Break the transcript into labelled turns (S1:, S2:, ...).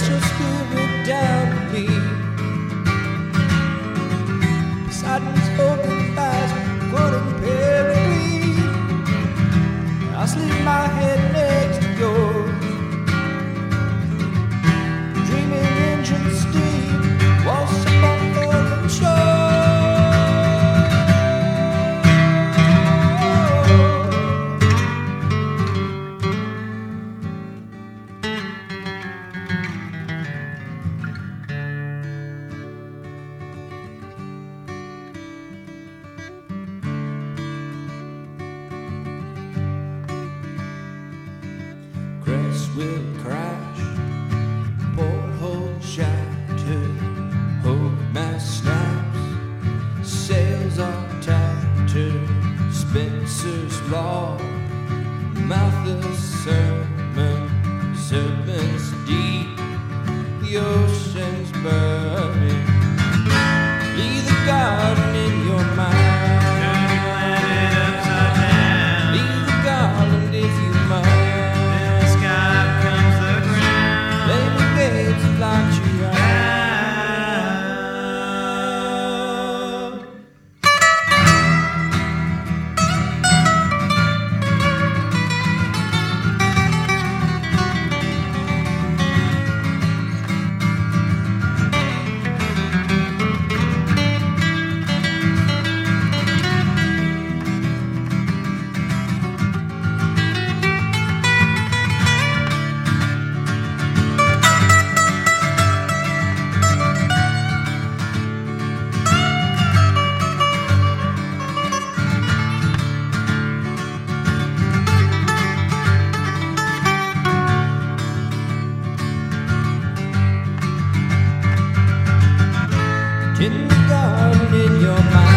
S1: precious will crash. Porthole shattered, hope mass snaps, sails are tattered. Spencer's law, Malthus sermon, In the garden in your mind.